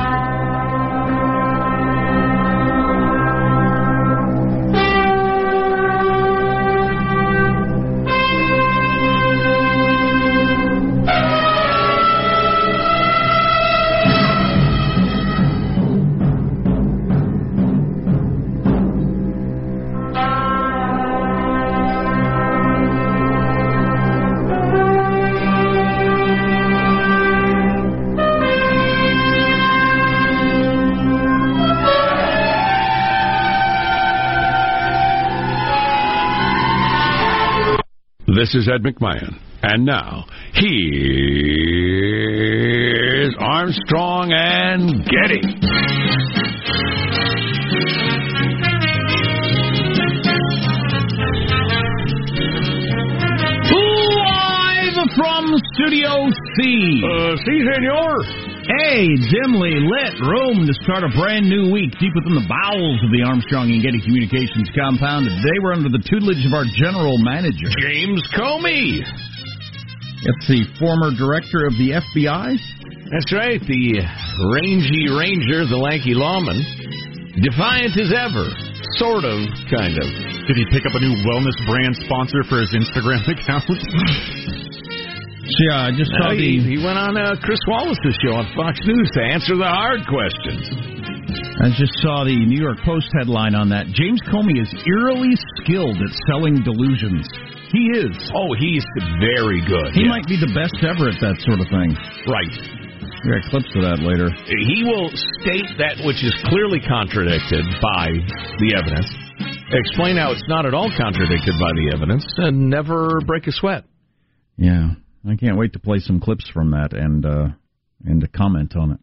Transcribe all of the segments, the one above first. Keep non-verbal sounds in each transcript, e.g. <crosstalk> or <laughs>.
Thank you. This is Ed McMahon. And now, here's Armstrong and Getty. Live from Studio C. Uh, si, senor. Hey, dimly lit room to start a brand new week deep within the bowels of the Armstrong and Getty Communications compound. Today we're under the tutelage of our general manager, James Comey. It's the former director of the FBI. That's right, the rangy ranger, the lanky lawman. Defiant as ever. Sort of, kind of. Did he pick up a new wellness brand sponsor for his Instagram <laughs> account? Yeah, I just saw the. he, he went on uh, Chris Wallace's show on Fox News to answer the hard questions. I just saw the New York Post headline on that. James Comey is eerily skilled at selling delusions. He is. Oh, he's very good. He yeah. might be the best ever at that sort of thing. Right. We got clips of that later. He will state that which is clearly contradicted by the evidence, explain how it's not at all contradicted by the evidence, and never break a sweat. Yeah, I can't wait to play some clips from that and uh, and to comment on it.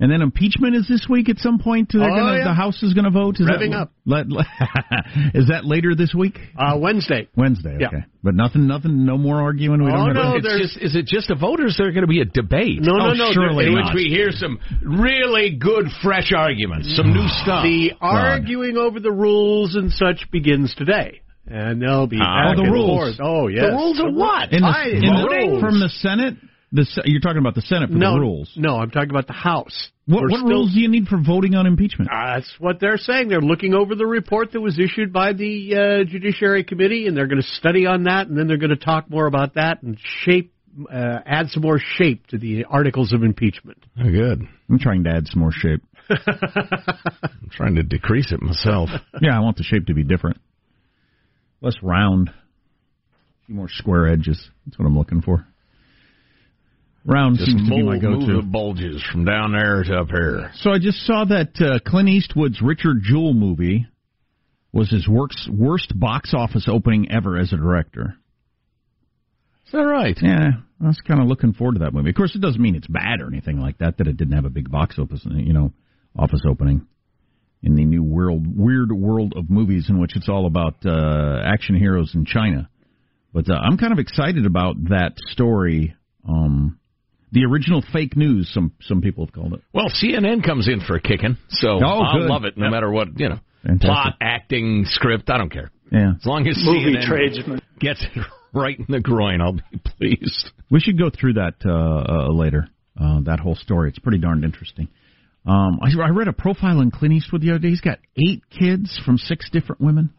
And then impeachment is this week at some point. Oh, gonna, yeah. The House is going to vote. Is Revving that, up. Let, <laughs> is that later this week? Uh, Wednesday. Wednesday. Yeah. Okay, but nothing, nothing, no more arguing. We Oh, don't have. no, It's there's- just, is it just a vote, or is there going to be a debate? No, no, Oh, no. surely there- in not. which we hear some really good, fresh arguments, some new stuff. The arguing over the rules and such begins today, and they'll be back the and rules. forth. Oh, yes. The rules of what? in the, I- in the- from the Senate, The you're talking about the Senate for no the rules. No, I'm talking about the House. What, what still- rules do you need for voting on impeachment? Uh, That's what they're saying. They're looking over the report that was issued by the uh, Judiciary Committee, and they're going to study on that, and then they're going to talk more about that and shape, uh, add some more shape to the articles of impeachment. Oh, good. I'm trying to add some more shape. <laughs> I'm trying to decrease it myself. Yeah, I want the shape to be different, less round, a few more square edges. That's what I'm looking for. Round Just seems to be my go-to. the bulges from down there to up here. So I just saw that uh, Clint Eastwood's Richard Jewell movie was his works, worst box office opening ever as a director. Is that right? Yeah, I was kind of looking forward to that movie. Of course, it doesn't mean it's bad or anything like that. That it didn't have a big box office, you know, office opening in the new world, weird world of movies in which it's all about uh, action heroes in China. But uh, I'm kind of excited about that story. Um, the original fake news, some some people have called it. Well, CNN comes in for a kicking, so Oh, I'll love it no matter what, you know, Fantastic. plot, acting, script, I don't care. Yeah, As long as Movie CNN tradesman. gets it <laughs> right in the groin, I'll be pleased. we should go through that uh, uh, later. Uh, that whole story. It's pretty darned interesting. Um, I, I read a profile on Clint Eastwood the other day. He's got eight kids from six different women.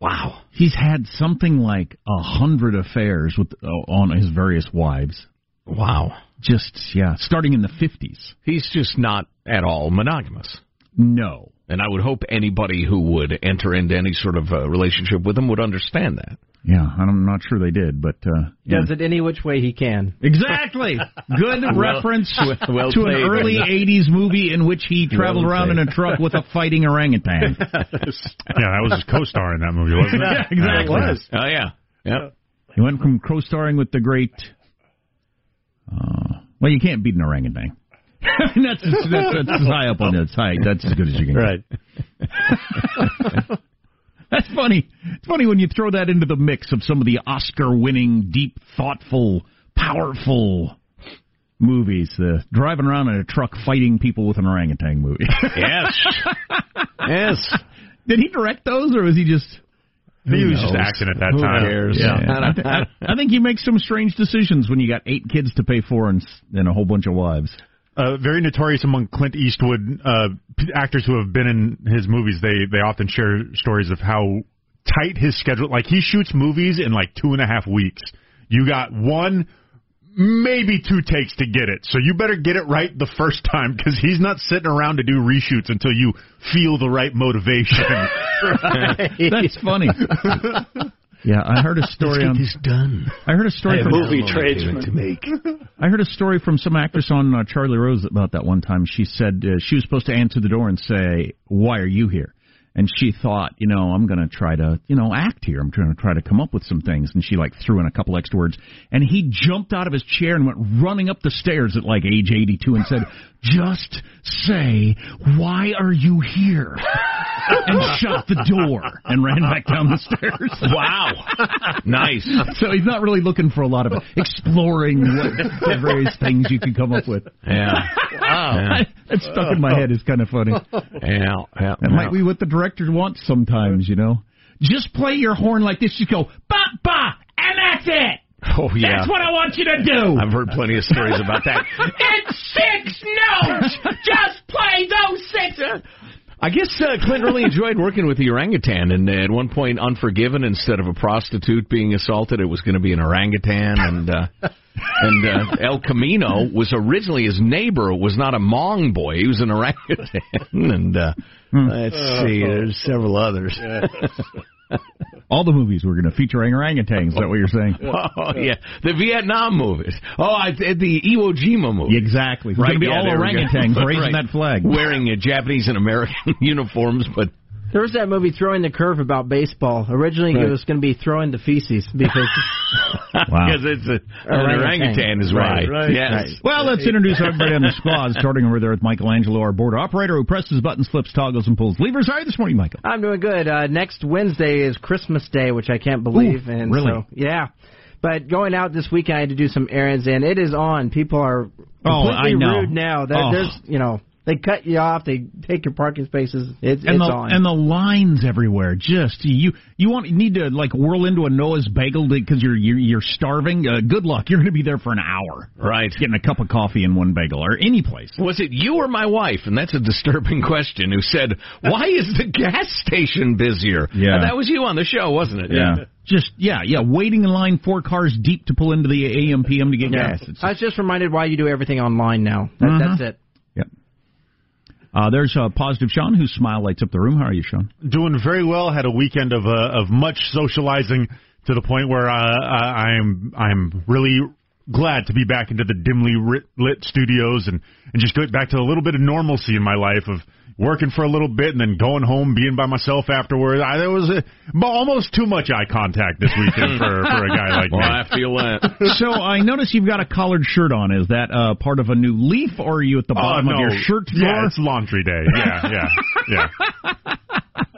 Wow. He's had something like a hundred affairs with uh, on his various wives. Wow. Just yeah, starting in the fifties. He's just not at all monogamous. No, And I would hope anybody who would enter into any sort of uh, relationship with him would understand that. Yeah, I'm not sure they did, but uh, yeah. Does it any which way he can. exactly <laughs> good reference well- well to an played. early '80s movie in which he traveled Well around in a truck with a fighting orangutan. <laughs> Yeah, that was his co-star in that movie, wasn't it? <laughs> Yeah, exactly. Oh, yeah. Yep. He went from co-starring with the great. Uh, well, you can't beat an orangutan. that's, that's that's high up on its height. That's as good as you can. get. Right. That's funny. It's funny when you throw that into the mix of some of the Oscar-winning, deep, thoughtful, powerful movies. The driving around in a truck fighting people with an orangutan movie. Yes. <laughs> yes. Did he direct those, or was he just? He was just acting at that Who time. cares? Yeah, I, th- I, I think you make some strange decisions when you got eight kids to pay for and, and a whole bunch of wives. Uh, very notorious among Clint Eastwood uh, p- actors who have been in his movies. They they often share stories of how tight his schedule. Like he shoots movies in like two and a half weeks. You got one, maybe two takes to get it. So you better get it right the first time because he's not sitting around to do reshoots until you feel the right motivation. <laughs> That's funny. Yeah, I heard a story on. done. I heard a story from Movie tradesman. to make. I heard a story from some actress on uh, Charlie Rose about that one time. She said uh, she was supposed to answer the door and say, "Why are you here?" And she thought, you know, I'm going to try to, you know, act here. I'm trying to try to come up with some things. And she like threw in a couple extra words. And he jumped out of his chair and went running up the stairs at like age 82 and said, <laughs> "Just say, why are you here?" <laughs> and shut the door and ran back down the stairs. <laughs> Wow. nice. So he's not really looking for a lot of exploring what the various things you can come up with. Yeah. Wow. That stuck in my head is kind of funny. Yeah. Yeah. That might be what the director wants sometimes, you know. Just play your horn like this. You go ba ba, and that's it. Oh, yeah. That's what I want you to do. I've heard plenty of stories about that. <laughs> it's six notes. <laughs> Just play those six. I guess uh, Clint really enjoyed working with the orangutan, and uh, at one point, Unforgiven, instead of a prostitute being assaulted, it was going to be an orangutan, and uh, <laughs> and uh, El Camino was originally his neighbor. Was not a Hmong boy; he was an orangutan, and uh, let's see, there's several others. <laughs> <laughs> All the movies were going to feature orangutans. Is that what you're saying? <laughs> oh yeah, the Vietnam movies. Oh, I, the Iwo Jima movie. Exactly. It's Right, going to be yeah, all there we go. orangutans <laughs> raising Right. that flag. wearing uh, Japanese and American uniforms, but There was that movie Throwing the Curve about baseball. Originally, Right. it was going to be Throwing the Feces because <laughs> Wow. <laughs> because it's a, an Orangutan. orangutan is right. Right, right. Yes. Well, let's introduce everybody on the squad, starting over there with Michelangelo, our board operator, who presses buttons, flips, toggles, and pulls levers. How are you this morning, Michael? I'm doing good. Uh, next Wednesday is Christmas Day, which I can't believe. Ooh, and really? So, yeah. But going out this weekend, I had to do some errands, and it is on. People are Oh, completely I know. rude now. That Oh. There's, you know, They cut you off. They take your parking spaces. It's, and it's the on. and the lines everywhere. Just you you want you need to like whirl into a Noah's bagel because you're, you're you're starving. Uh, good luck. You're going to be there for an hour. Right. Getting a cup of coffee in one bagel or any place. Was it you or my wife? And that's a disturbing question. Who said, "Why is the gas station busier?" Yeah. Uh, that was you on the show, wasn't it? Yeah. Just yeah, yeah, waiting in line four cars deep to pull into the AM PM to get yeah. gas. It's, I was just reminded why you do everything online now. That, Mhm. That's it. Uh, there's uh, positive Sean whose smile lights up the room. How are you, Sean? Doing very well. Had a weekend of uh, of much socializing to the point where uh, I'm I'm really glad to be back into the dimly lit, lit studios and and just get back to a little bit of normalcy in my life of working for a little bit and then going home, being by myself afterwards. I, there was a, almost too much eye contact this weekend for for a guy <laughs> like Well, me. I feel that. <laughs> so I notice you've got a collared shirt on. Is that uh, part of a new leaf, or are you at the Oh, bottom no. of your shirt Yeah, it's laundry day. Yeah, yeah, yeah.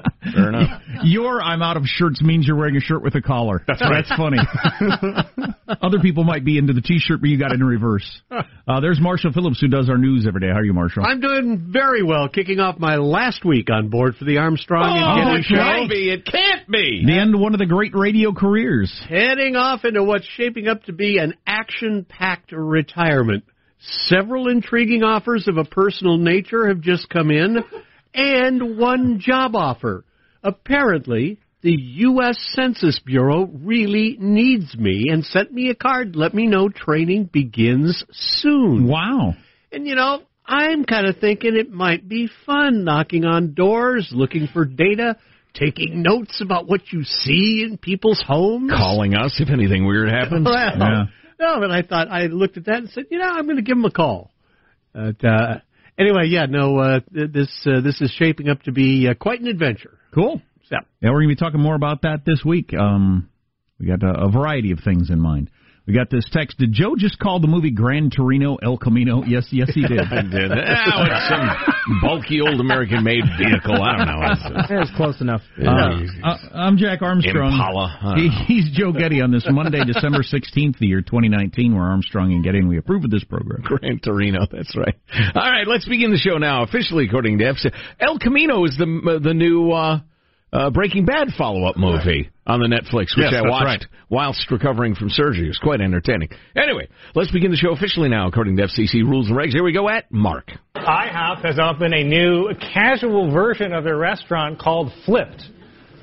<laughs> Fair enough. <laughs> Your I'm out of shirts means you're wearing a shirt with a collar. That's right. That's funny. <laughs> Other people might be into the t-shirt, but you got it in reverse. Uh, there's Marshall Phillips who does our news every day. How are you, Marshall? I'm doing very well, kicking off my last week on board for the Armstrong and Oh, Getty it Show. can't be. It can't be. the end of one of the great radio careers. Heading off into what's shaping up to be an action packed retirement. Several intriguing offers of a personal nature have just come in, and one job offer. Apparently, the U.S. Census Bureau really needs me and sent me a card let me know training begins soon. Wow. And you know, I'm kind of thinking it might be fun knocking on doors, looking for data, taking notes about what you see in people's homes. Calling us if anything weird happens. Well, Yeah. no, but I thought I looked at that and said, you know, I'm going to give them a call. But, uh, anyway, yeah, no, uh, th- this uh, this is shaping up to be uh, quite an adventure. Cool. So, Yeah, we're going to be talking more about that this week. Um, we got a, a variety of things in mind. We got this text. Did Joe just call the movie Gran Torino El Camino? Yes, yes, he did. <laughs> I did. <laughs> Oh, it's some bulky old American-made vehicle. I don't know. It's, was close enough. Uh, uh, I'm Jack Armstrong. Impala. He, he's Joe Getty on this Monday, December 16th, the year 2019. We're Armstrong and Getty, and we approve of this program. Gran Torino. That's right. All right, let's begin the show now. Officially, according to FC, El Camino is the the new uh, uh, Breaking Bad follow-up movie on the Netflix, which Yes, I watched right. whilst recovering from surgery. It was quite entertaining. Anyway, let's begin the show officially now, according to FCC rules and regs. Here we go at Mark. IHOP has opened a new casual version of their restaurant called Flipped.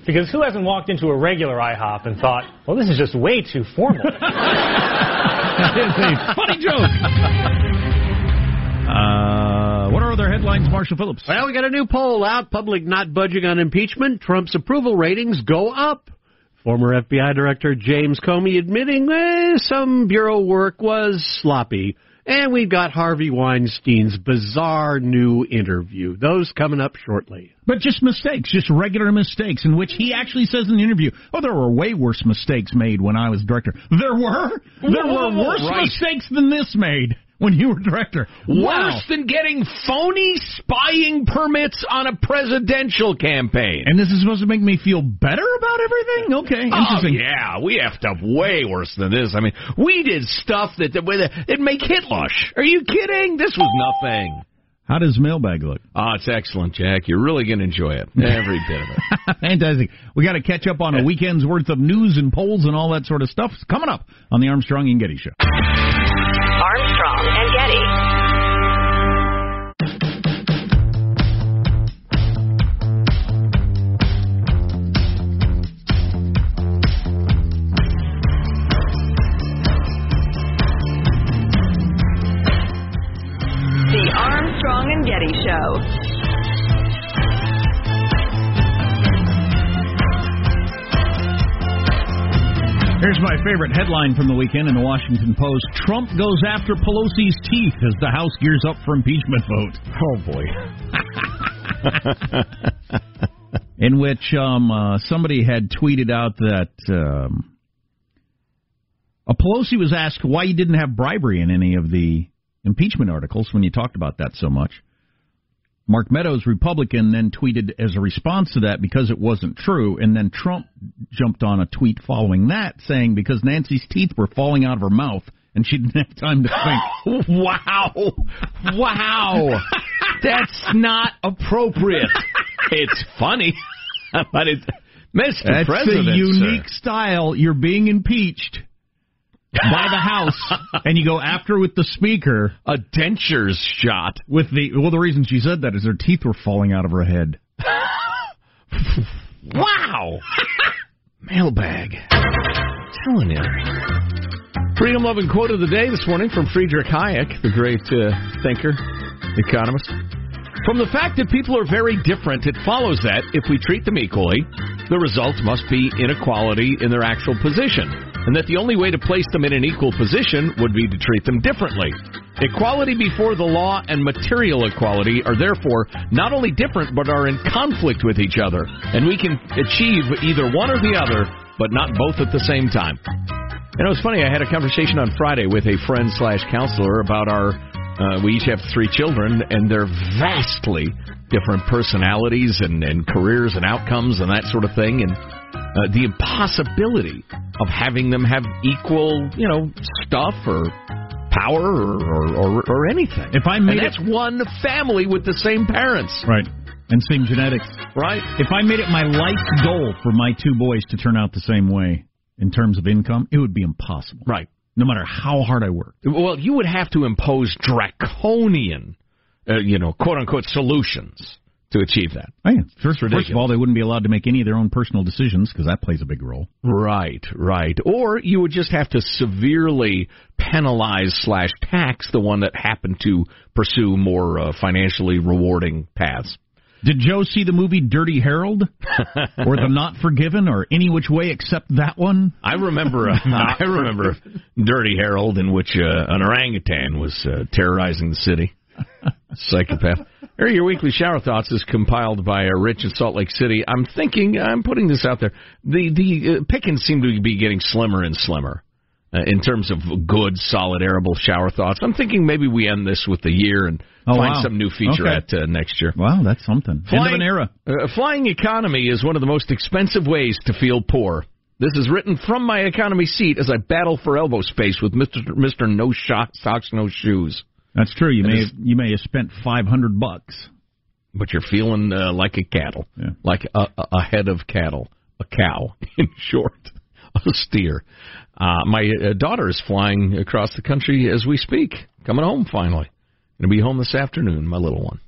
Because who hasn't walked into a regular IHOP and thought, well, this is just way too formal? <laughs> <laughs> Funny joke. Uh, what are other headlines, Marshall Phillips? well, we got a new poll out. Public not budging on impeachment. Trump's approval ratings go up. Former FBI Director James Comey admitting eh, some bureau work was sloppy. And we've got Harvey Weinstein's bizarre new interview. Those coming up shortly. But just mistakes, just regular mistakes, in which he actually says in the interview, "Oh, there were way worse mistakes made when I was director. There were, there were worse Right. mistakes than this made when you were director. Wow. Worse than getting phony spying permits on a presidential campaign. And this is supposed to make me feel better about everything? Okay, oh, interesting. Oh, yeah, we effed up way worse than this. I mean, we did stuff that it'd make hit lush. Are you kidding? This was nothing. How does mailbag look? Oh, it's excellent, Jack. You're really going to enjoy it. Every bit of it. <laughs> Fantastic. We got to catch up on a weekend's worth of news and polls and all that sort of stuff. It's coming up on the Armstrong and Getty Show. Favorite headline from the weekend in the Washington Post. Trump goes after Pelosi's teeth as the House gears up for impeachment vote. Oh boy. <laughs> in which um, uh, somebody had tweeted out that um, uh, Pelosi was asked why you didn't have bribery in any of the impeachment articles when you talked about that so much. Mark Meadows, Republican, then tweeted as a response to that because it wasn't true, and then Trump jumped on a tweet following that saying because Nancy's teeth were falling out of her mouth and she didn't have time to think. <laughs> wow. Wow. <laughs> That's not appropriate. It's funny, <laughs> but it's Mr. That's President. a unique sir. style. You're being impeached by the House, <laughs> and you go after with the Speaker. A dentures shot. With the well, the reason she said that is her teeth were falling out of her head. <laughs> Wow. <laughs> Mailbag. Telling you. Freedom loving quote of the day this morning from Friedrich Hayek, the great uh, thinker, economist. From the fact that people are very different, it follows that if we treat them equally, the result must be inequality in their actual position, and that the only way to place them in an equal position would be to treat them differently. Equality before the law and material equality are therefore not only different but are in conflict with each other, and we can achieve either one or the other, but not both at the same time. And it was funny. I had a conversation on Friday with a friend slash counselor about our. Uh, we each have three children, and they're vastly different personalities and, and careers and outcomes and that sort of thing. And uh, the impossibility of having them have equal, you know, stuff or power or or, or, or anything. If I made and it- one family with the same parents, Right. And same genetics. right? If I made it my life goal for my two boys to turn out the same way in terms of income, it would be impossible. Right. No matter how hard I worked. Well, you would have to impose draconian, uh, you know, quote unquote solutions to achieve that. Oh, yeah. First, first of all, they wouldn't be allowed to make any of their own personal decisions because that plays a big role. Right, right. Or you would just have to severely penalize slash tax the one that happened to pursue more uh, financially rewarding paths. Did Joe see the movie Dirty Harold <laughs> or The Not Forgiven or any which way except that one? I remember, uh, <laughs> <laughs> I remember Dirty Harold in which uh, an orangutan was uh, terrorizing the city. Psychopath. Here are your weekly shower thoughts is compiled by uh, Rich in Salt Lake City. I'm thinking, I'm putting this out there. The the uh, pickings seem to be getting slimmer and slimmer uh, in terms of good, solid, arable shower thoughts. I'm thinking maybe we end this with the year and Oh, find wow. some new featurette uh, next year. Wow, that's something. End of an era. Uh, flying economy is one of the most expensive ways to feel poor. This is written from my economy seat as I battle for elbow space with Mister Mister No Socks No Shoes. That's true. You That may have, you may have spent five hundred bucks. But you're feeling uh, like a cattle, Yeah. like a, a head of cattle, a cow, <laughs> in short, a steer. Uh, my uh, daughter is flying across the country as we speak, coming home finally. Going to be home this afternoon, my little one.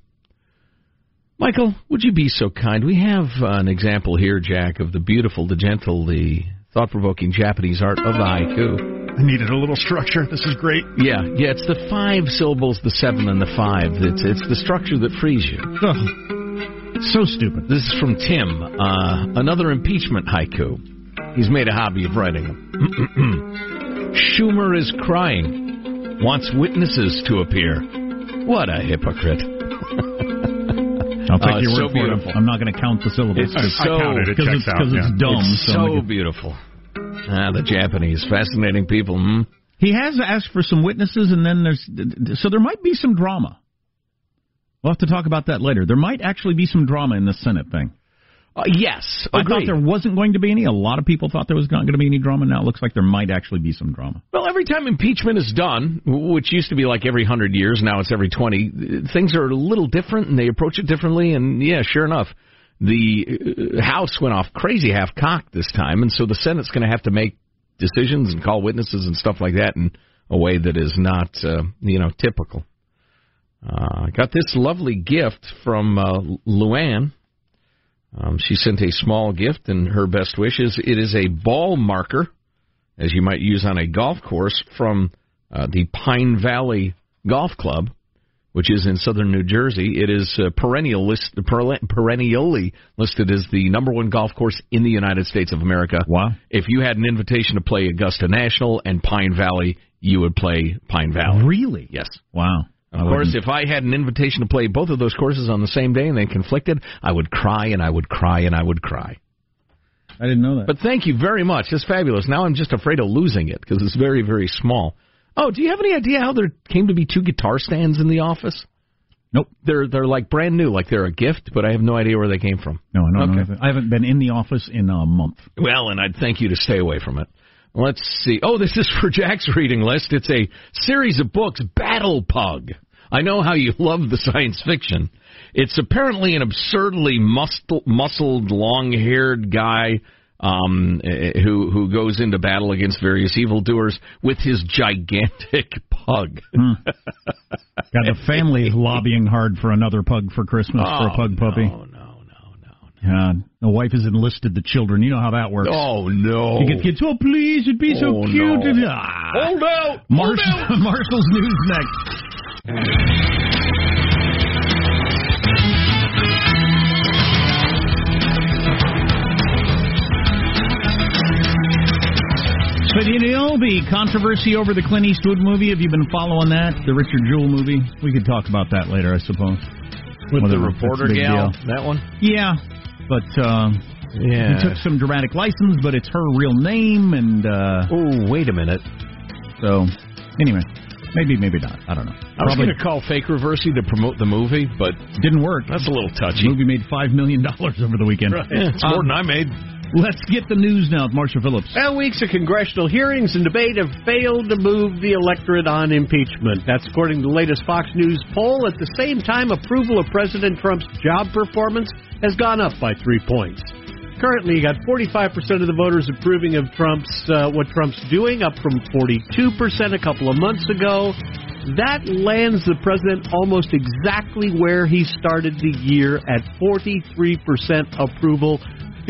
Michael, would you be so kind? We have uh, an example here, Jack, of the beautiful, the gentle, the thought-provoking Japanese art of the haiku. I needed a little structure. This is great. Yeah, yeah, it's the five syllables, the seven, and the five. It's it's the structure that frees you. Ugh. So stupid. This is from Tim. Uh, another impeachment haiku. He's made a hobby of writing them. <clears throat> Schumer is crying. Wants witnesses to appear. What a hypocrite. I'll take Oh, your word so for it. beautiful. I'm not going to count the syllables It's so- counted. It it's, checks out, 'cause it's dumb. It's so so beautiful. Ah, the Japanese. Fascinating people. Hmm? He has asked for some witnesses, and then there's so there might be some drama. We'll have to talk about that later. There might actually be some drama in the Senate thing. Uh, yes, I thought there wasn't going to be any. A lot of people thought there was not going to be any drama. Now it looks like there might actually be some drama. Well, every time impeachment is done, which used to be like every hundred years, now it's every twenty. Things are a little different, and they approach it differently. And yeah, sure enough, the uh, House went off crazy half cocked this time, and so the Senate's going to have to make decisions and call witnesses and stuff like that in a way that is not, uh, you know, typical. Uh, I got this lovely gift from uh, Luann. Um, she sent a small gift, and her best wishes. It is a ball marker as you might use on a golf course from uh, the Pine Valley Golf Club, which is in southern New Jersey. It is uh, perennial list, perennially listed as the number one golf course in the United States of America. Wow. If you had an invitation to play Augusta National and Pine Valley, you would play Pine Valley. Really? Yes. Wow. Of I course, wouldn't- if I had an invitation to play both of those courses on the same day and they conflicted, I would cry and I would cry and I would cry. I didn't know that. But thank you very much. It's fabulous. Now I'm just afraid of losing it because it's very, very small. Oh, do you have any idea how there came to be two guitar stands in the office? nope. They're they're like brand new, like they're a gift, but I have no idea where they came from. No, I don't. Okay. anything. I haven't been in the office in a month. Well, and I'd thank you to stay away from it. Let's see. Oh, this is for Jack's reading list. It's a series of books, Battle Pug, I know how you <laughs> love the science fiction. It's apparently an absurdly muscle, muscled, long-haired guy um, eh, who who goes into battle against various evildoers with his gigantic <laughs> pug. Hmm. <laughs> Got the family is lobbying hard for another pug for Christmas for a Oh, pug puppy. No, no, no, no. Yeah, the wife has enlisted the children. You know how that works. Oh no! You get kids. Oh, please, it'd be so Oh, cute. no. Ah. Hold out! Marsh- Hold out! <laughs> Marshall's news next. So do you know the controversy over the Clint Eastwood movie? Have you been following that? The Richard Jewell movie? We could talk about that later, I suppose. With Whether the reporter big gal, deal. that one. Yeah, but uh, Yeah. he took some dramatic license, but it's her real name, and uh, Oh, wait a minute. so anyway, maybe, maybe not. I don't know. I was going to call Fake Reversey to promote the movie, but didn't work. that's a little The touchy. movie made five million dollars over the weekend. Yeah, it's more Um, than I made. Let's get the news now with Marshall Phillips. Well, weeks of congressional hearings and debate have failed to move the electorate on impeachment. That's according to the latest Fox News poll. At the same time, approval of President Trump's job performance has gone up by three points. Currently, you got 45% of the voters approving of Trump's uh, what Trump's doing, up from 42% a couple of months ago. That lands the president almost exactly where he started the year at 43% approval,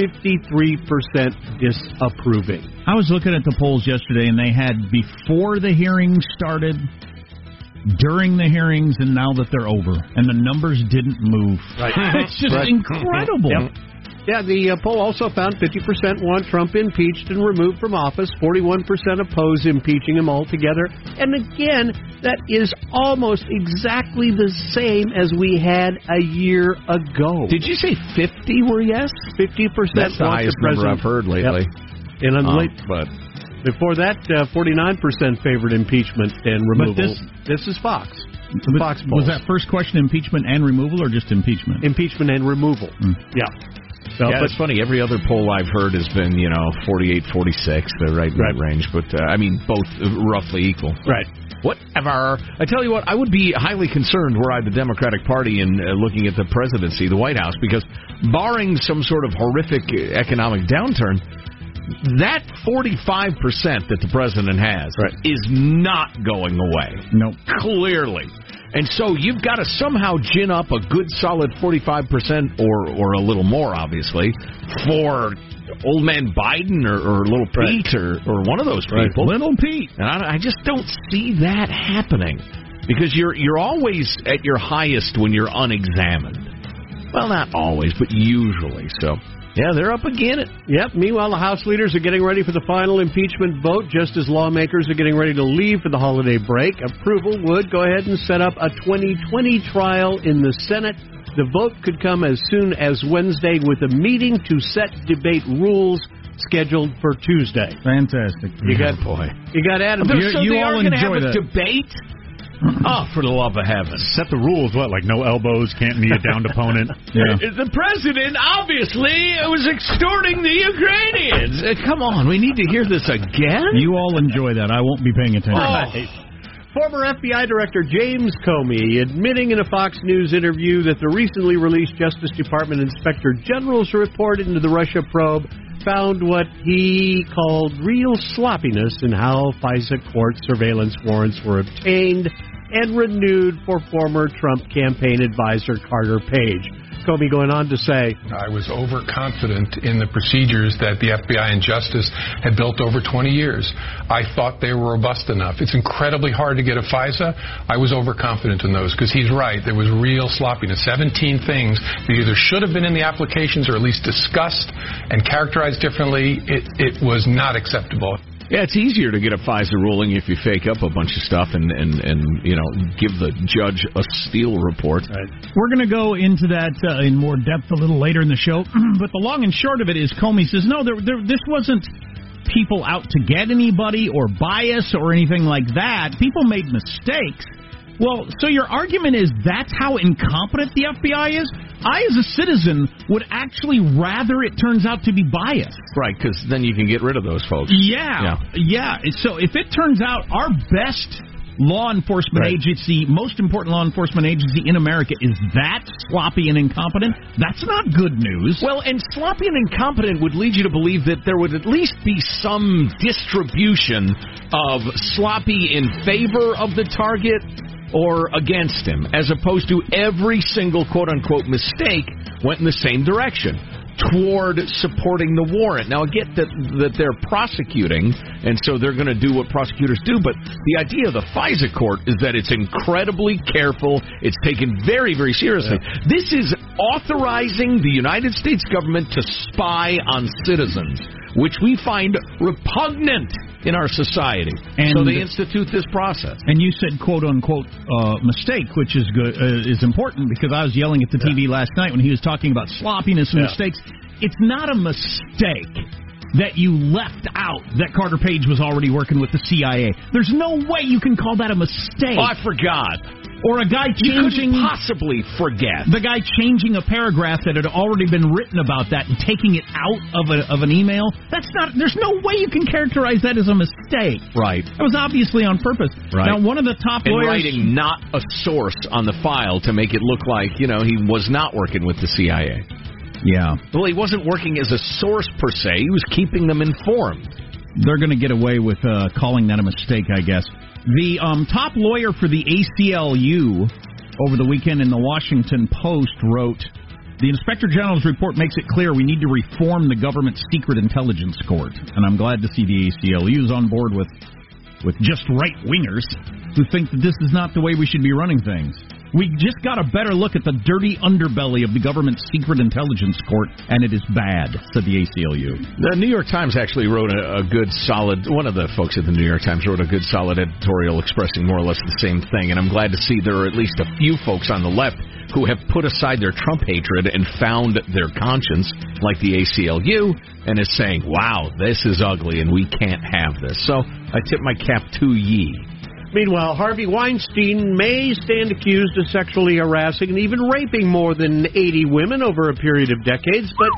53% disapproving. I was looking at the polls yesterday, and they had before the hearings started, during the hearings, and now that they're over, and the numbers didn't move. Right. <laughs> it's just Right. incredible. Yep. Yeah, the uh, poll also found 50% want Trump impeached and removed from office, 41% oppose impeaching him altogether. And again, that is almost exactly the same as we had a year ago. Did you say 50 were yes? 50% That's the highest the number. I've heard lately. Yep. And on Um, late, but before that, uh, 49% favored impeachment and removal. But this- this is Fox. It's a Was- Fox was that first question impeachment and removal, or just impeachment? impeachment and removal? Hmm. Yeah. So, yeah, but it's funny. Every other poll I've heard has been, you know, 48, 46. They're right in Right. that range. But, uh, I mean, both uh, roughly equal. right. Whatever. I tell you what, I would be highly concerned were I the Democratic Party in uh, looking at the presidency, the White House, because barring some sort of horrific uh, economic downturn, that 45% that the president has is not going away. Nope. Clearly. And so you've got to somehow gin up a good solid 45% or or a little more obviously for old man Biden or, or little Pete or, or one of those people. Little Pete. And I, I just don't see that happening because you're you're always at your highest when you're unexamined. Well, not always, but usually. So, yeah, they're up again. It Yep. Meanwhile, the House leaders are getting ready for the final impeachment vote, just as lawmakers are getting ready to leave for the holiday break. Approval would go ahead and set up a 2020 trial in the Senate. The vote could come as soon as Wednesday, with a meeting to set debate rules scheduled for Tuesday. Fantastic. You got oh, boy. You got Adam. You- so you they all are going have enjoy a that. debate. <laughs> Oh, for the love of heaven! Set the rules. What, like no elbows, can't knee a downed opponent. <laughs> Yeah. The president obviously was extorting the Ukrainians. Uh, come on, we need to hear this again. You all enjoy that. I won't be paying attention. Right. Former FBI Director James Comey admitting in a Fox News interview that the recently released Justice Department Inspector General's report into the Russia probe found what he called real sloppiness in how FISA court surveillance warrants were obtained and renewed for former Trump campaign advisor Carter Page. Comey going on to say, I was overconfident in the procedures that the FBI and Justice had built over 20 years. I thought they were robust enough. It's incredibly hard to get a FISA. I was overconfident in those because he's right. There was real sloppiness. 17 things that either should have been in the applications or at least discussed and characterized differently. It, it was not acceptable. Yeah, it's easier to get a FISA ruling if you fake up a bunch of stuff and and and you know give the judge a Steele report. We're going to go into that uh, in more depth a little later in the show, <clears throat> but the long and short of it is Comey says no, there, there, this wasn't people out to get anybody or bias or anything like that. People made mistakes. Well, so your argument is that's how incompetent the FBI is? I, as a citizen, would actually rather it turns out to be biased. Right, because then you can get rid of those folks. Yeah, yeah. So if it turns out our best law enforcement Right. agency, most important law enforcement agency in America, is that sloppy and incompetent, that's not good news. Well, and sloppy and incompetent would lead you to believe that there would at least be some distribution of sloppy in favor of the target or against him, as opposed to every single quote unquote mistake went in the same direction toward supporting the warrant. Now, I get that that they're prosecuting, and so they're going to do what prosecutors do. But the idea of the FISA court is that it's incredibly careful. It's taken very, very seriously. This is authorizing the United States government to spy on citizens, which we find repugnant in our society. And- so they institute this process. And you said "quote unquote" uh, mistake, which is good, uh, is important because I was yelling at the TV last night when he was talking about sloppiness and Yeah. mistakes. It's not a mistake that you left out that Carter Page was already working with the CIA. There's no way you can call that a mistake. Oh, I forgot. Or a guy changing possibly forget. the guy changing a paragraph that had already been written about that and taking it out of a, of an email. That's not. There's no way you can characterize that as a mistake. Right. That was obviously on purpose. Right. Now, one of the top and lawyers. writing not a source on the file to make it look like you know he was not working with the CIA. Yeah, Well, he wasn't working as a source per se. He was keeping them informed. they're going to get away with uh, calling that a mistake, I guess. The um, top lawyer for the ACLU over the weekend in the Washington Post wrote. The Inspector General's report makes it clear we need to reform the government's secret intelligence court, and I'm glad to see the ACLU is on board with with just right wingers who think that this is not the way we should be running things. We just got a better look at the dirty underbelly of the government's secret intelligence court, and it is bad, said the ACLU. The New York Times actually wrote a, a good, solid. One of the folks at the New York Times wrote a good, solid editorial expressing more or less the same thing. And I'm glad to see there are at least a few folks on the left who have put aside their Trump hatred and found their conscience, like the ACLU, and is saying, "Wow, this is ugly, and we can't have this." So I tip my cap to ye. Meanwhile, Harvey Weinstein may stand accused of sexually harassing and even raping more than 80 women over a period of decades, but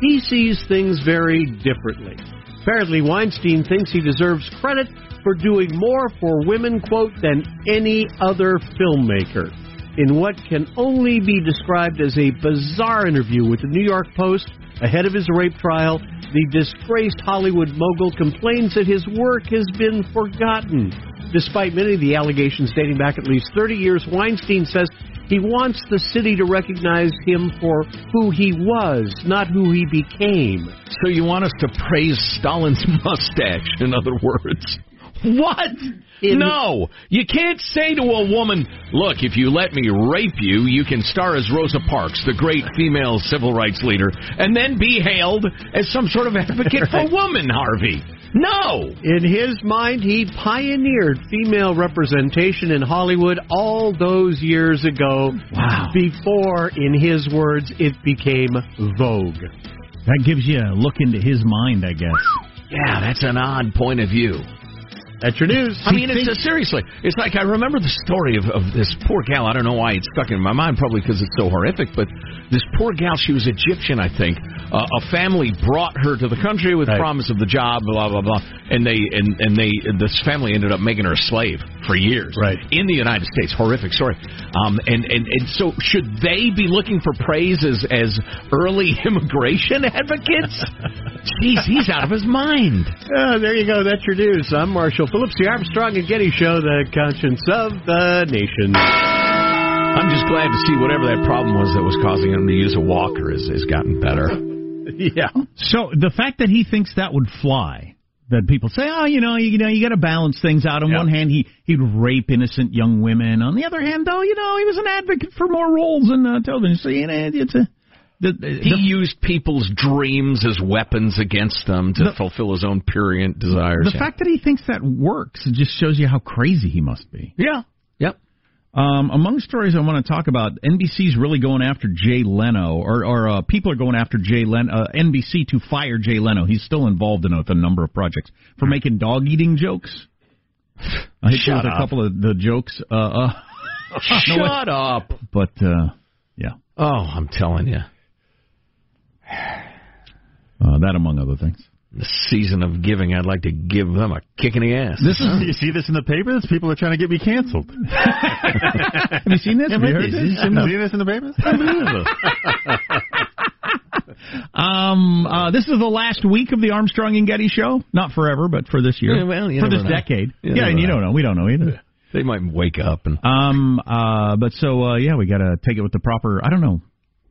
he sees things very differently. Apparently, Weinstein thinks he deserves credit for doing more for women, quote, than any other filmmaker. In what can only be described as a bizarre interview with the New York Post ahead of his rape trial, the disgraced Hollywood mogul complains that his work has been forgotten. Despite many of the allegations dating back at least 30 years, Weinstein says he wants the city to recognize him for who he was, not who he became. So you want us to praise Stalin's <laughs> mustache, in other words? What? In- no, you can't say to a woman, "Look, if you let me rape you, you can star as Rosa Parks, the great female civil rights leader, and then be hailed as some sort of advocate for <laughs> women." Harvey, no. In his mind, he pioneered female representation in Hollywood all those years ago. Wow. Before, in his words, it became Vogue. That gives you a look into his mind, I guess. Yeah, that's an odd point of view. That's your news. I mean, it's uh, seriously. It's like I remember the story of, of this poor gal. I don't know why it stuck in my mind, probably because it's so horrific. But this poor gal, she was Egyptian, I think. Uh, a family brought her to the country with Right. promise of the job, blah blah blah, and they and and they this family ended up making her a slave for years. Right. in the United States. Horrific story. Um, and and and so should they be looking for praise as as early <laughs> immigration advocates? <laughs> Jeez, he's out of his mind. Ah, there you go. That's your news. I'm Marshall Phillips, the Armstrong and Getty Show, the conscience of the nation. I'm just glad to see whatever that problem was that was causing him to use a walker has, has gotten better. <laughs> yeah. So the fact that he thinks that would fly, that people say, oh, you know, you, you know, you got to balance things out. On Yeah. one hand, he he'd rape innocent young women. On the other hand, though, you know, he was an advocate for more roles in uh, television. So you know, it's a the, the, He used people's dreams as weapons against them to The- fulfill his own prurient desires. the fact that he thinks that works just shows you how crazy he must be. yeah. Yep. Um, among stories I want to talk about, NBC's really going after Jay Leno, or, or uh, people are going after Jay Leno, uh, NBC to fire Jay Leno. He's still involved in a, with a number of projects for making dog eating jokes. I hit you Shut with a couple of the jokes. Uh, uh, <laughs> Shut up. but uh, yeah, Oh, I'm telling you. <sighs> uh, that among other things. The season of giving, I'd like to give them a kick in the ass. This is you see this in the paper. This people are trying to get me canceled. <laughs> Have you seen this? Yeah, Have you heard this? this- <laughs> have you seen this in the papers? Unbelievable. um, uh, this is the last week of the Armstrong and Getty show. Not forever, but for this year. Yeah, well, for this know. decade. You yeah, and you know. don't know. We don't know either. They might wake up and Um, uh, but so uh, yeah, we got to take it with the proper. I don't know.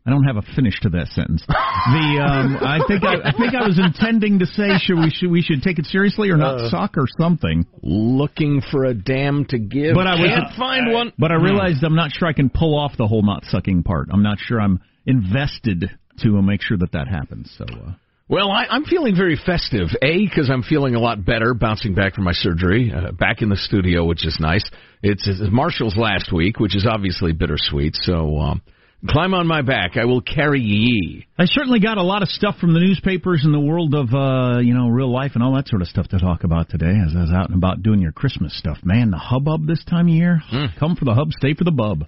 I don't have a finish to that sentence. The um, I think I, I think I was intending to say should we should we should take it seriously or not Uh. suck or something. looking for a dam to give. But I was- can't find one. But I realized I'm not sure I can pull off the whole not sucking part. I'm not sure I'm invested to make sure that that happens. So. Uh, Well, I, I'm feeling very festive. A, because I'm feeling a lot better, bouncing back from my surgery, uh, back in the studio, which is nice. It's, it's Marshall's last week, which is obviously bittersweet. So um, climb on my back. I will carry ye. I certainly got a lot of stuff from the newspapers and the world of uh, you know real life and all that sort of stuff to talk about today. As I was out and about doing your Christmas stuff, man, the hubbub this time of year. Come for the hub, stay for the bub.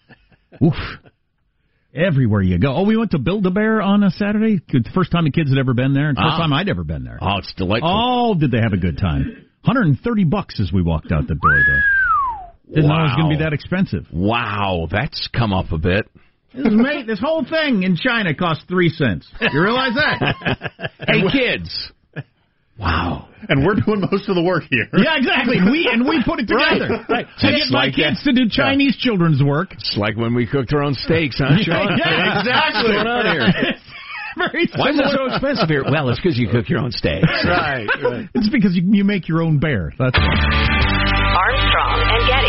<laughs> Oof. Everywhere you go. Oh, we went to Build a Bear on a Saturday. Good, First time the kids had ever been there. First Ah. time I'd ever been there. Oh, it's delightful. Oh, did they have a good time? 130 bucks as we walked out the door. Though. Didn't know it was going to be that expensive. Wow, that's come up a bit. This, mate, this whole thing in China cost three cents. You realize that? <laughs> Hey, kids. Wow. And we're doing most of the work here. Yeah, exactly. We and we put it <laughs> together. Right, right. To It's get my like uh, kids that. to do Chinese children's work. It's like when we cooked our own steaks, huh, <laughs> Sean? Yeah, exactly. What's going on here? Very Why is it so expensive here? Well, it's because you cook your own steaks. Right, right. It's because you, you make your own bear. That's why. Armstrong and Getty.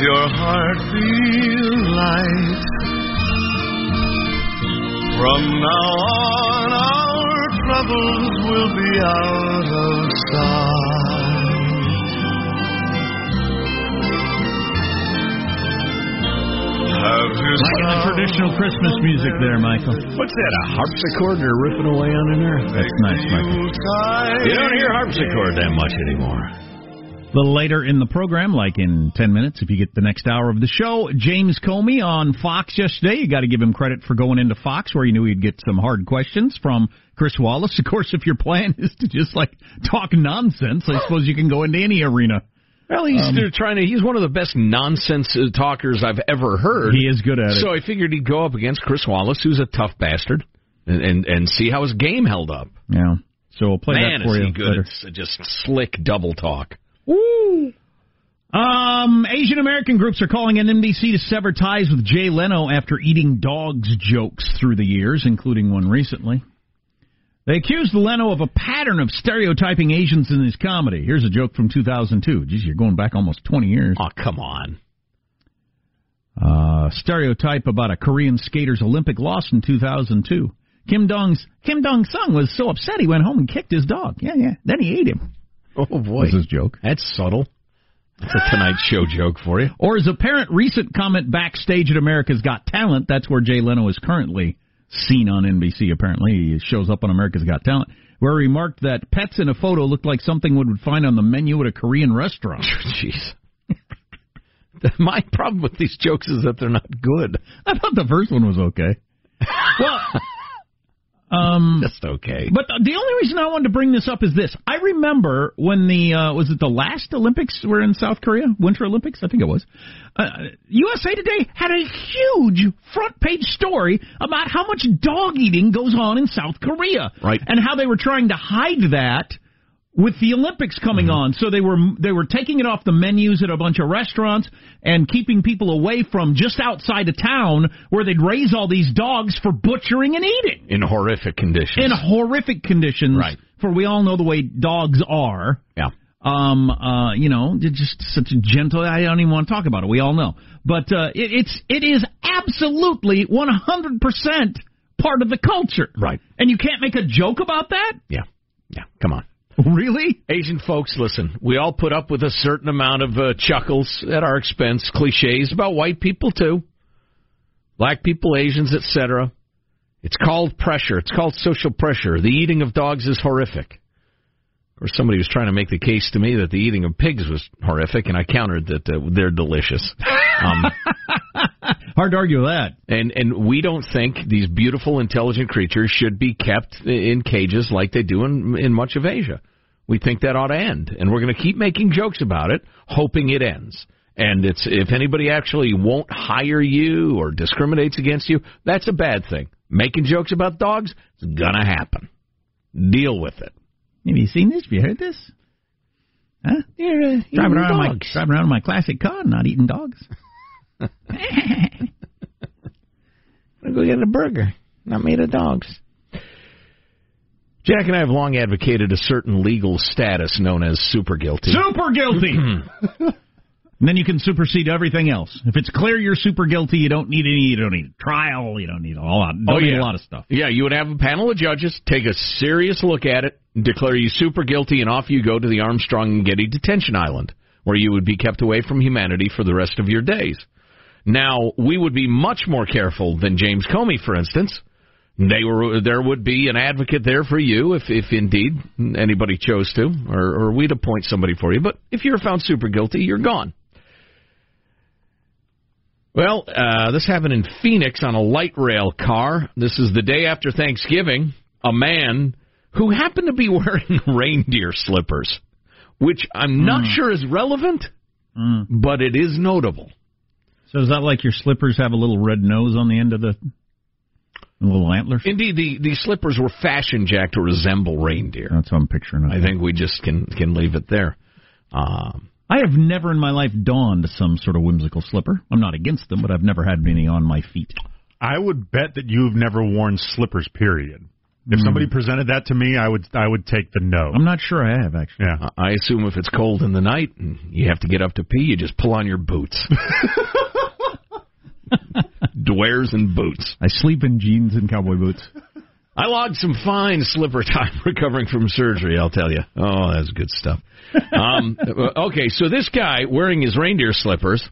Your heart be light. From now on, our troubles will be out of sight. Have Like the traditional Christmas music there, Michael. What's that, a harpsichord they're ripping away on in there? That's nice, Michael. Yuletide. You don't hear harpsichord that much anymore. A little later in the program, like in 10 minutes, if you get the next hour of the show, James Comey on Fox yesterday. You got to give him credit for going into Fox where you knew he'd get some hard questions from Chris Wallace. <laughs> Of course, if your plan is to just like talk nonsense, I suppose you can go into any arena. Well, he's Um, trying to. He's one of the best nonsense uh, talkers I've ever heard. He is good at it. So I figured he'd go up against Chris Wallace, who's a tough bastard, and and, and see how his game held up. Yeah. So we'll play Man, that for is you. he good later. just slick double talk. Woo! Um, Asian American groups are calling on NBC to sever ties with Jay Leno after eating dogs jokes through the years, including one recently. They accused Leno of a pattern of stereotyping Asians in his comedy. Here's a joke from 2002. Geez, you're going back almost 20 years. Oh, come on. Uh, stereotype about a Korean skater's Olympic loss in 2002. Kim Dong's Kim Dong Sung was so upset he went home and kicked his dog. Yeah, yeah. Then he ate him. Oh boy, Was his joke. that's subtle. That's a Tonight Show joke for you. Or his apparent recent comment backstage at America's Got Talent, that's where Jay Leno is currently seen on NBC, apparently. He shows up on America's Got Talent, where he remarked that pets in a photo looked like something one would find on the menu at a Korean restaurant. <laughs> Jeez. <laughs> My problem with these jokes is that they're not good. I thought the first one was okay. <laughs> Well, um, Just okay. But the- the only reason I wanted to bring this up is this. I remember when the, uh, was it the last Olympics were in South Korea? Winter Olympics? I think it was. Uh, USA Today had a huge front page story about how much dog eating goes on in South Korea. Right. And how they were trying to hide that with the Olympics coming Mm-hmm. on. So they were they were taking it off the menus at a bunch of restaurants and keeping people away from just outside of town where they'd raise all these dogs for butchering and eating In horrific conditions. in horrific conditions. Right. For we all know the way dogs are. yeah. Um, uh, you know, they're just such a gentle. I don't even want to talk about it. We all know, but uh, it, it's it is absolutely one hundred percent part of the culture. Right. And you can't make a joke about that. Yeah. Yeah. Come on. <laughs> Really? Asian folks, listen, we all put up with a certain amount of uh, chuckles at our expense, cliches about white people, too. black people, Asians, etc. It's called pressure. It's called social pressure. The eating of dogs is horrific. Of course, somebody was trying to make the case to me that the eating of pigs was horrific, and I countered that uh, they're delicious. <laughs> Um, <laughs> Hard to argue with that. and and we don't think these beautiful, intelligent creatures should be kept in cages like they do in in much of Asia. We think that ought to end, and we're going to keep making jokes about it, hoping it ends. And it's if anybody actually won't hire you or discriminates against you, that's a bad thing. Making jokes about dogs is gonna happen. Deal with it. Have you seen this? Have you heard this? Huh? You're uh, Driving around my driving around in my classic car, not eating dogs. I'm gonna go get a burger, not made of dogs. Jack and I have long advocated a certain legal status known as super guilty. Super guilty. and <laughs> then you can supersede everything else. If it's clear you're super guilty, you don't need any. You don't need a trial. You don't need a lot. Don't Oh, need a lot of stuff. Yeah, you would have a panel of judges take a serious look at it, declare you super guilty, and off you go to the Armstrong and Getty detention island, where you would be kept away from humanity for the rest of your days. Now, we would be much more careful than James Comey, for instance. They were there would be an advocate there for you if, if indeed anybody chose to, or, or we'd appoint somebody for you. But if you're found super guilty, you're gone. Well, uh, this happened in Phoenix on a light rail car. This is the day after Thanksgiving. A man who happened to be <laughs> wearing reindeer slippers, which I'm not sure is relevant, but it is notable. So is that like your slippers have a little red nose on the end of the, the little antlers? Indeed, the, the slippers were fashioned, Jack, to resemble reindeer. That's what I'm picturing. I think we just can can leave it there. Um, I have never in my life donned some sort of whimsical slipper. I'm not against them, but I've never had any on my feet. I would bet that you've never worn slippers. Period. If Mm. somebody presented that to me, I would I would take the no. I'm not sure I have actually. Yeah. I assume if it's cold in the night and you have to get up to pee, you just pull on your boots. <laughs> Dwares and boots. I sleep in jeans and cowboy boots. I logged some fine slipper time <laughs> recovering from surgery, I'll tell you. Oh, that's good stuff. Um, <laughs> okay, so this guy wearing his reindeer slippers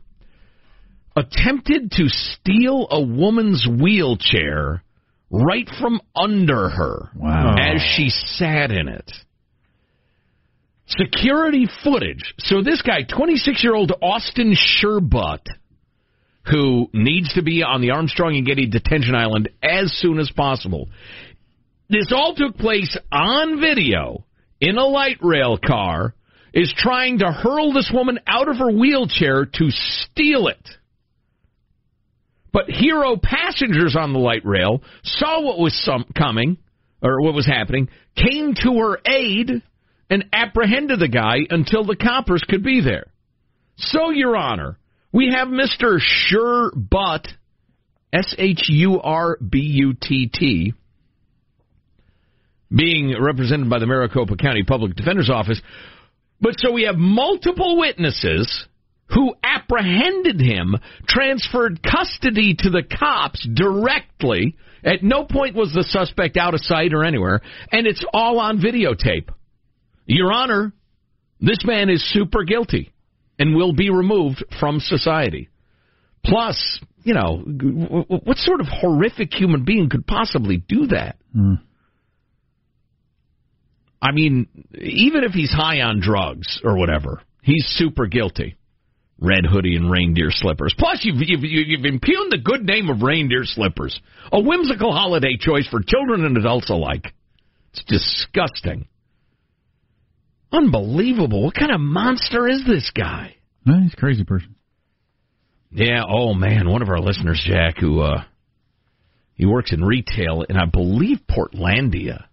attempted to steal a woman's wheelchair right from under her Wow. as she sat in it. Security footage. So this guy, 26 year old Austin Shurbutt, who needs to be on the Armstrong and Getty detention island as soon as possible. This all took place on video in a light rail car, is trying to hurl this woman out of her wheelchair to steal it. But hero passengers on the light rail saw what was some, coming, or what was happening, came to her aid, and apprehended the guy until the coppers could be there. So, Your Honor, we have Mr. Shurbutt, S H U R B U T T, being represented by the Maricopa County Public Defender's Office. But so we have multiple witnesses who apprehended him, transferred custody to the cops directly. At no point was the suspect out of sight or anywhere, and it's all on videotape. Your Honor, this man is super guilty and will be removed from society. Plus, you know, what sort of horrific human being could possibly do that? Hmm. I mean, even if he's high on drugs or whatever, he's super guilty. Red hoodie and reindeer slippers. Plus, you've, you've, you've impugned the good name of reindeer slippers, a whimsical holiday choice for children and adults alike. It's disgusting. Unbelievable. What kind of monster is this guy? No, he's a crazy person. Yeah, oh man, one of our listeners, Jack, who uh he works in retail in I believe Portlandia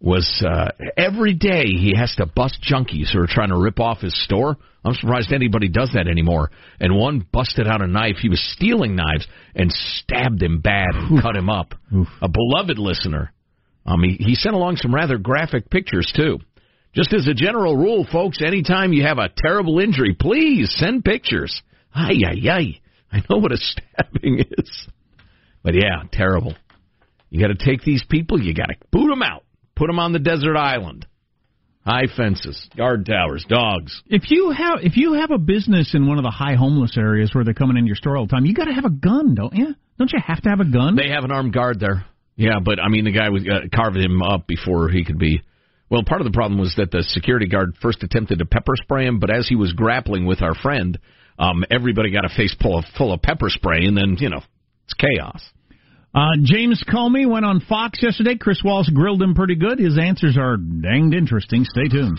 was uh every day he has to bust junkies who are trying to rip off his store. I'm surprised anybody does that anymore. And one busted out a knife. He was stealing knives and stabbed him bad and cut him up. A beloved listener. Um he, he sent along some rather graphic pictures too. Just as a general rule, folks, anytime you have a terrible injury, please send pictures. Ay, ay, ay. I know what a <laughs> stabbing is. But yeah, terrible. You got to take these people, you got to boot them out, put them on the desert island. High fences, guard towers, dogs. If you have if you have a business in one of the high homeless areas where they're coming into your store all the time, you got to have a gun, don't you? Don't you have to have a gun? They have an armed guard there. Yeah, but I mean, the guy was uh, carving him up before he could be. Well, part of the problem was that the security guard first attempted to pepper spray him, but as he was grappling with our friend, um, everybody got a face full of, full of pepper spray, and then you know it's chaos. Uh, James Comey went on Fox yesterday. Chris Wallace grilled him pretty good. His answers are danged interesting. Stay tuned.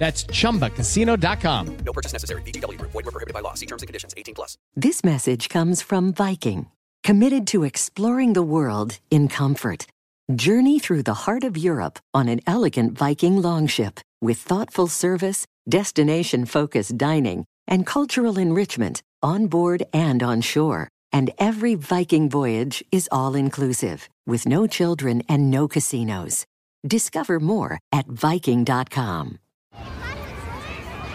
That's chumbacasino.com. No purchase necessary. VGW Group. Void were prohibited by law. See terms and conditions. 18 plus. This message comes from Viking, committed to exploring the world in comfort. Journey through the heart of Europe on an elegant Viking longship with thoughtful service, destination-focused dining, and cultural enrichment on board and on shore. And every Viking voyage is all-inclusive, with no children and no casinos. Discover more at Viking.com.